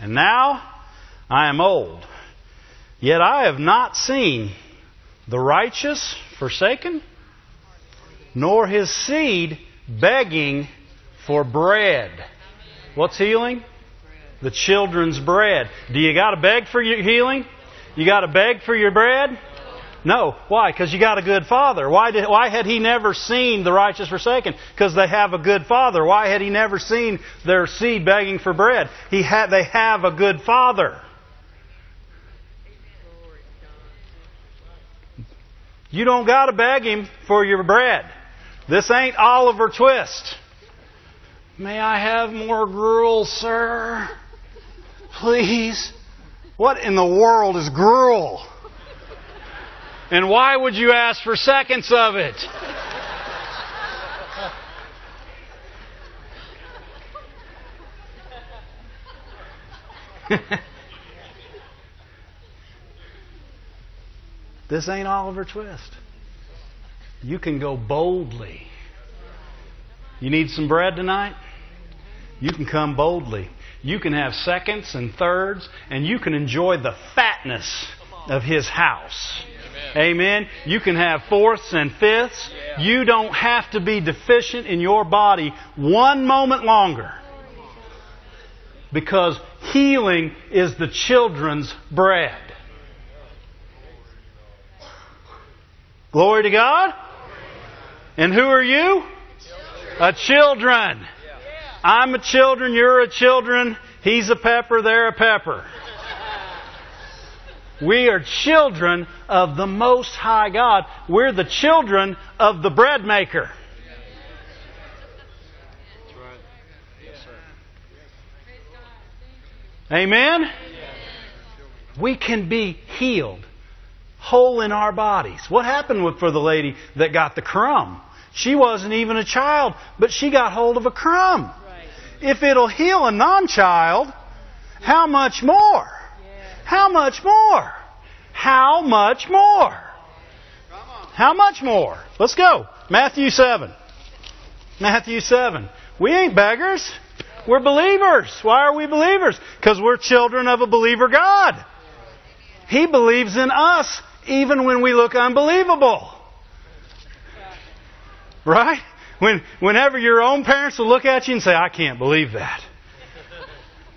And now I am old. Yet I have not seen the righteous forsaken, nor his seed begging for bread. What's healing? The children's bread. Do you got to beg for your healing? You got to beg for your bread? No. Why? Because you got a good father. Why, did, why had he never seen the righteous forsaken? Because they have a good father. Why had he never seen their seed begging for bread? He had, they have a good father. You don't got to beg him for your bread. This ain't Oliver Twist. May I have more gruel, sir? Please? What in the world is gruel? And why would you ask for seconds of it? this ain't Oliver Twist. You can go boldly. You need some bread tonight? You can come boldly. You can have seconds and thirds, and you can enjoy the fatness of His house. Amen. You can have fourths and fifths. You don't have to be deficient in your body one moment longer. Because healing is the children's bread. Glory to God. And who are you? A children. I'm a children, you're a children, he's a pepper, they're a pepper. We are children of the Most High God. We're the children of the bread maker. Amen? We can be healed, whole in our bodies. What happened with, for the lady that got the crumb? She wasn't even a child, but she got hold of a crumb. If it'll heal a non child, how much more? How much more? How much more? How much more? Let's go. Matthew 7. Matthew 7. We ain't beggars. We're believers. Why are we believers? Because we're children of a believer God. He believes in us even when we look unbelievable. Right? When, whenever your own parents will look at you and say, I can't believe that.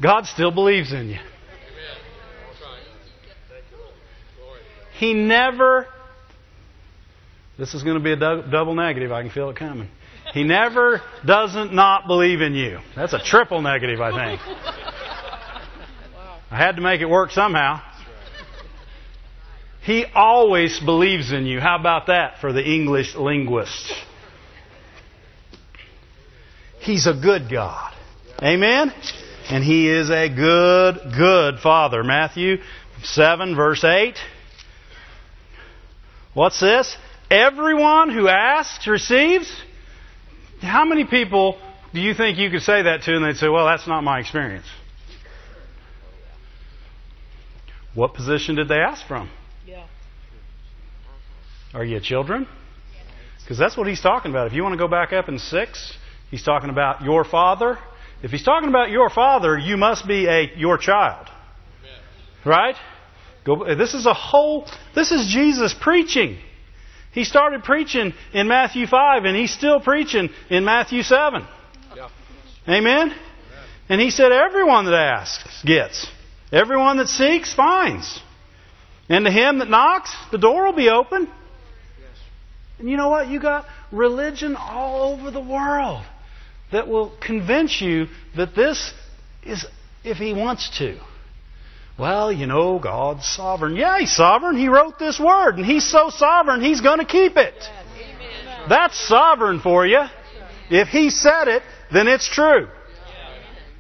God still believes in you. He never, this is going to be a double negative, I can feel it coming. He never doesn't not believe in you. That's a triple negative, I think. I had to make it work somehow. He always believes in you. How about that for the English linguist? He's a good God. Amen? And He is a good, good Father. Matthew 7, verse 8. What's this? Everyone who asks receives. How many people do you think you could say that to and they'd say, well, that's not my experience? What position did they ask from? Yeah. Are you a children? Because that's what he's talking about. If you want to go back up in 6, he's talking about your father. If he's talking about your father, you must be a your child. Right? Go, this is a whole, this is Jesus preaching. He started preaching in Matthew 5 and he's still preaching in Matthew 7. Yeah. Amen? And he said, everyone that asks gets. Everyone that seeks finds. And to him that knocks, the door will be open. And you know what? You got religion all over the world that will convince you that this is if he wants to. Well, you know, God's sovereign. Yeah, He's sovereign. He wrote this word, and He's so sovereign, He's going to keep it. That's sovereign for you. If He said it, then it's true.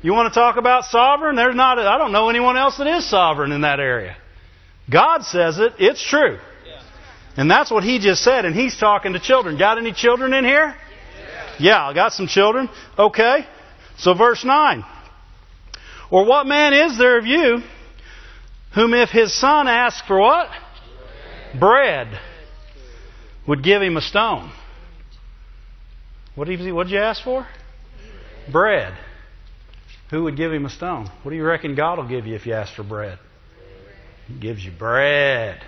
You want to talk about sovereign? There's not, I don't know anyone else that is sovereign in that area. God says it, it's true. And that's what He just said, and He's talking to children. Got any children in here? Yeah, I got some children. Okay. So verse 9. Or what man is there of you whom if his son asked for what? Bread, would give him a stone. What did, what did you ask for? Bread. Who would give him a stone? What do you reckon God will give you if you ask for bread? He gives you bread.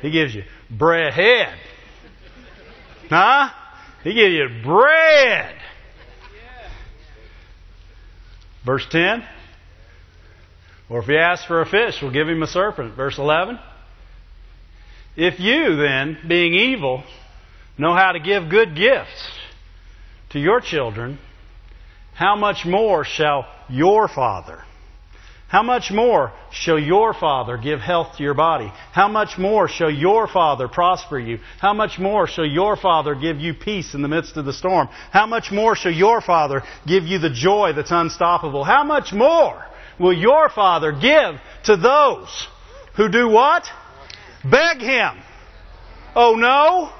He gives you bread head. Huh? He gives you bread. Verse 10. Or if he asks for a fish, we'll give him a serpent. Verse 11. If you then, being evil, know how to give good gifts to your children, how much more shall your Father? How much more shall your Father give health to your body? How much more shall your Father prosper you? How much more shall your Father give you peace in the midst of the storm? How much more shall your Father give you the joy that's unstoppable? How much more will your Father give to those who do what? Beg Him. Oh no?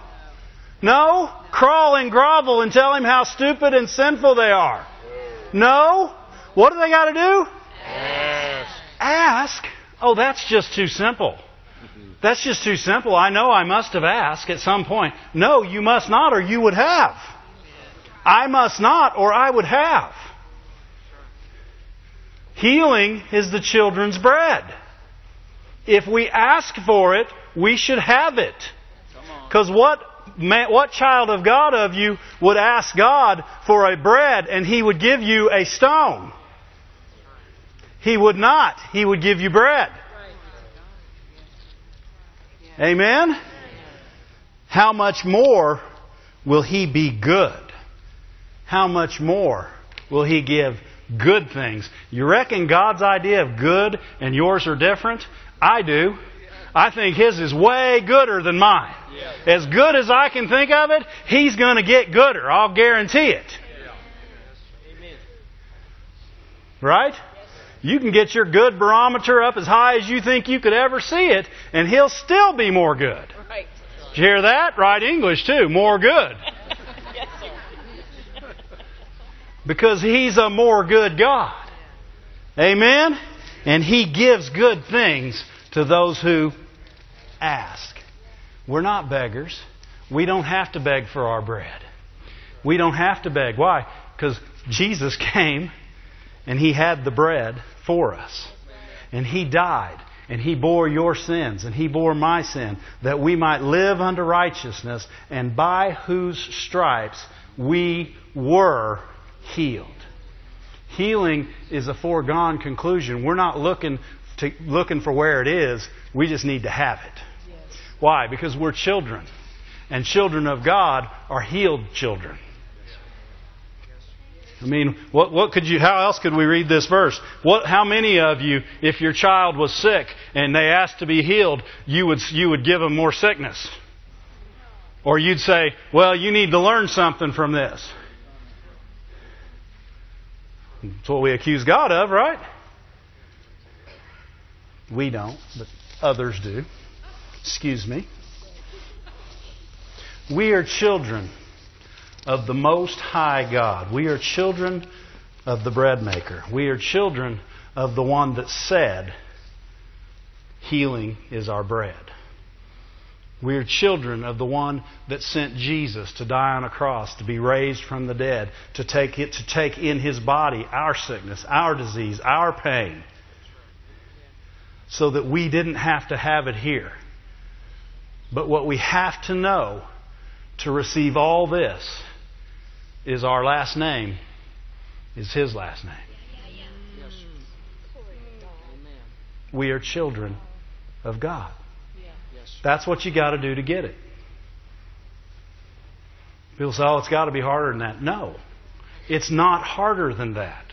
No? Crawl and grovel and tell Him how stupid and sinful they are. No? What do they got to do? Ask? Oh, that's just too simple. That's just too simple. I know I must have asked at some point. No, you must not, or you would have. I must not, or I would have. Healing is the children's bread. If we ask for it, we should have it. Because what, what child of God of you would ask God for a bread and He would give you a stone? He would not. He would give you bread. Amen? How much more will He be good? How much more will He give good things? You reckon God's idea of good and yours are different? I do. I think His is way gooder than mine. As good as I can think of it, He's going to get gooder. I'll guarantee it. Right? You can get your good barometer up as high as you think you could ever see it, and he'll still be more good. Did you hear that? Right English too. More good. yes, sir. Because he's a more good God. Amen? And he gives good things to those who ask. We're not beggars. We don't have to beg for our bread. We don't have to beg. Why? Because Jesus came and he had the bread for us. And He died. And He bore your sins. And He bore my sin. That we might live unto righteousness. And by whose stripes we were healed. Healing is a foregone conclusion. We're not looking, to, looking for where it is. We just need to have it. Why? Because we're children. And children of God are healed children. I mean, what, what could you, how else could we read this verse? What, how many of you, if your child was sick and they asked to be healed, you would, you would give them more sickness? Or you'd say, well, you need to learn something from this. That's what we accuse God of, right? We don't, but others do. Excuse me. We are children of the Most High God. We are children of the bread maker. We are children of the one that said, Healing is our bread. We are children of the one that sent Jesus to die on a cross, to be raised from the dead, to take it, to take in his body our sickness, our disease, our pain, so that we didn't have to have it here. But what we have to know to receive all this is our last name, is his last name. We are children of God. That's what you got to do to get it. People say, oh, it's got to be harder than that. No, it's not harder than that.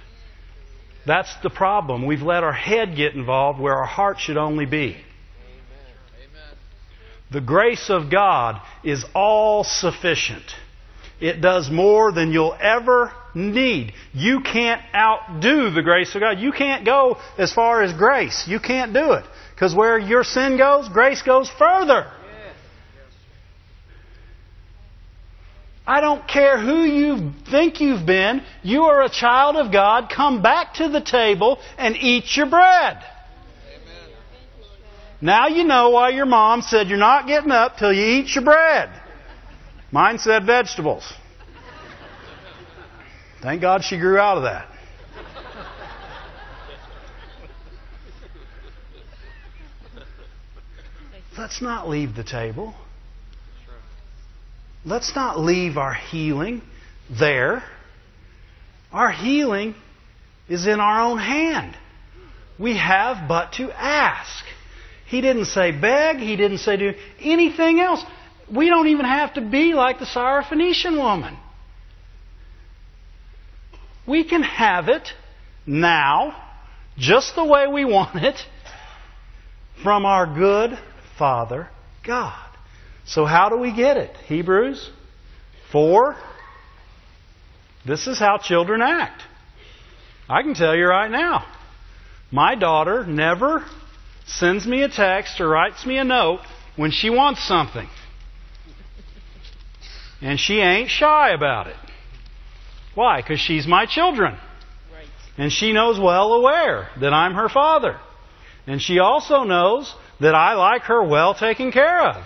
That's the problem. We've let our head get involved where our heart should only be. The grace of God is all sufficient. It does more than you'll ever need. You can't outdo the grace of God. You can't go as far as grace. You can't do it. Because where your sin goes, grace goes further. I don't care who you think you've been. You are a child of God. Come back to the table and eat your bread. Now you know why your mom said you're not getting up till you eat your bread. Mine said vegetables. Thank God she grew out of that. Let's not leave the table. Let's not leave our healing there. Our healing is in our own hand. We have but to ask. He didn't say beg. He didn't say do anything else. We don't even have to be like the Syrophoenician woman. We can have it now, just the way we want it, from our good Father God. So, how do we get it? Hebrews 4. This is how children act. I can tell you right now. My daughter never sends me a text or writes me a note when she wants something. And she ain't shy about it. Why? Because she's my children. Right. And she knows well aware that I'm her father. And she also knows that I like her well taken care of.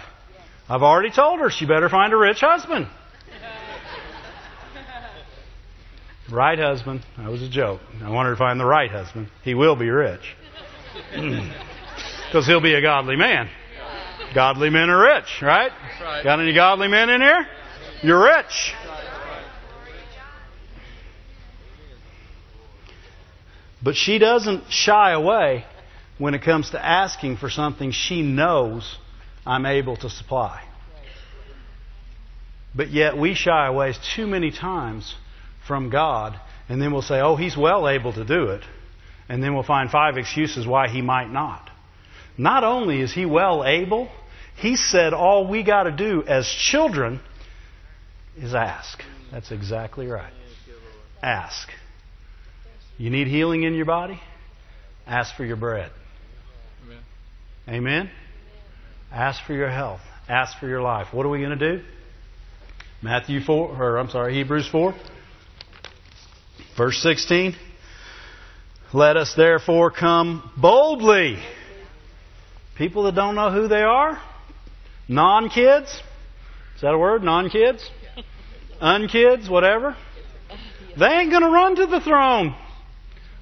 I've already told her she better find a rich husband. Right husband. That was a joke. I want her to find the right husband. He will be rich. Because he'll be a godly man. Godly men are rich, right? right. Got any godly men in here? You're rich. But she doesn't shy away when it comes to asking for something she knows I'm able to supply. But yet we shy away too many times from God, and then we'll say, oh, He's well able to do it. And then we'll find five excuses why He might not. Not only is He well able, He said all we got to do as children is ask. That's exactly right. Ask. You need healing in your body? Ask for your bread. Amen. Amen? Ask for your health. Ask for your life. What are we going to do? Matthew 4, or I'm sorry, Hebrews 4, verse 16. Let us therefore come boldly. People that don't know who they are, non kids, is that a word? Non kids? Unkids, whatever. They ain't going to run to the throne.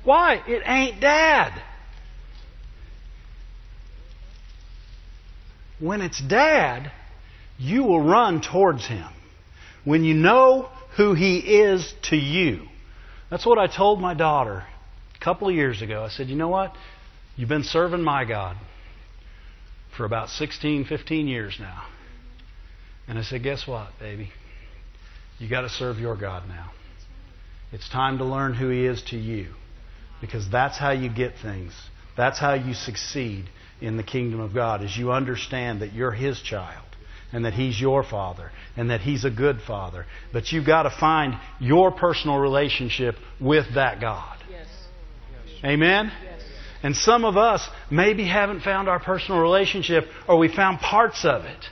Why? It ain't dad. When it's dad, you will run towards him. When you know who he is to you. That's what I told my daughter a couple of years ago. I said, you know what? You've been serving my God for about 16, 15 years now. And I said, guess what, baby? You got to serve your God now. It's time to learn who He is to you. Because that's how you get things. That's how you succeed in the kingdom of God, is you understand that you're His child and that He's your Father and that He's a good Father. But you've got to find your personal relationship with that God. Yes. Amen? Yes. And some of us maybe haven't found our personal relationship or we found parts of it.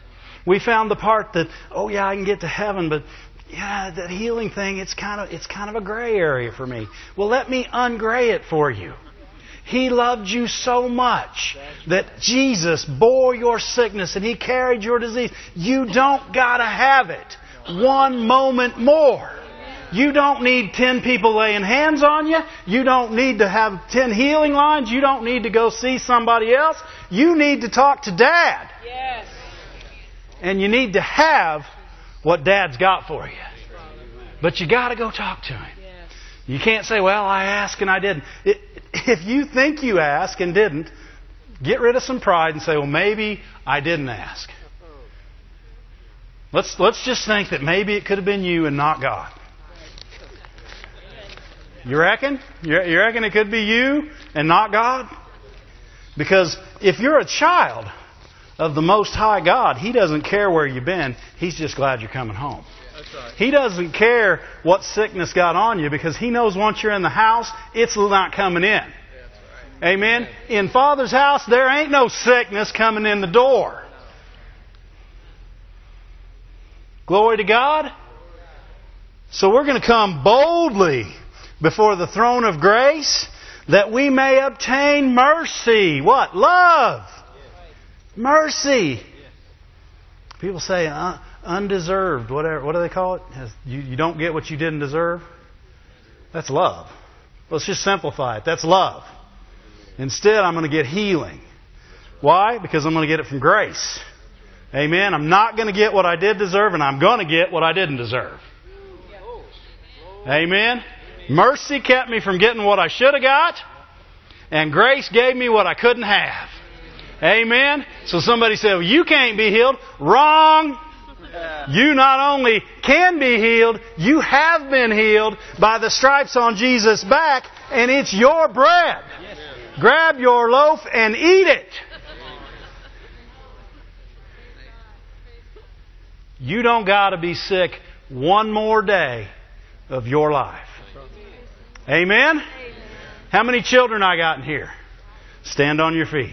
We found the part that, oh yeah, I can get to heaven, but yeah, that healing thing, it's kind of it's kind of a gray area for me. Well, let me ungray it for you. He loved you so much that Jesus bore your sickness and He carried your disease. You don't gotta have it one moment more. You don't need ten people laying hands on you. You don't need to have ten healing lines. You don't need to go see somebody else. You need to talk to Dad. Yes. And you need to have what Dad's got for you. But you got to go talk to Him. You can't say, well, I asked and I didn't. It, if you think you asked and didn't, get rid of some pride and say, well, maybe I didn't ask. Let's, let's just think that maybe it could have been you and not God. You reckon? You you reckon it could be you and not God? Because if you're a child of the Most High God, He doesn't care where you've been. He's just glad you're coming home. He doesn't care what sickness got on you because He knows once you're in the house, it's not coming in. Amen? In Father's house, there ain't no sickness coming in the door. Glory to God. So we're going to come boldly before the throne of grace that we may obtain mercy. What? Love. Mercy. People say uh, undeserved, whatever. What do they call it? You, you don't get what you didn't deserve. That's love. Let's just simplify it. That's love. Instead, I'm going to get healing. Why? Because I'm going to get it from grace. Amen. I'm not going to get what I did deserve, and I'm going to get what I didn't deserve. Amen. Mercy kept me from getting what I should have got, and grace gave me what I couldn't have. Amen. So somebody said, well, you can't be healed. Wrong. You not only can be healed, you have been healed by the stripes on Jesus' back, and it's your bread. Grab your loaf and eat it. You don't got to be sick one more day of your life. Amen? How many children I got in here? Stand on your feet.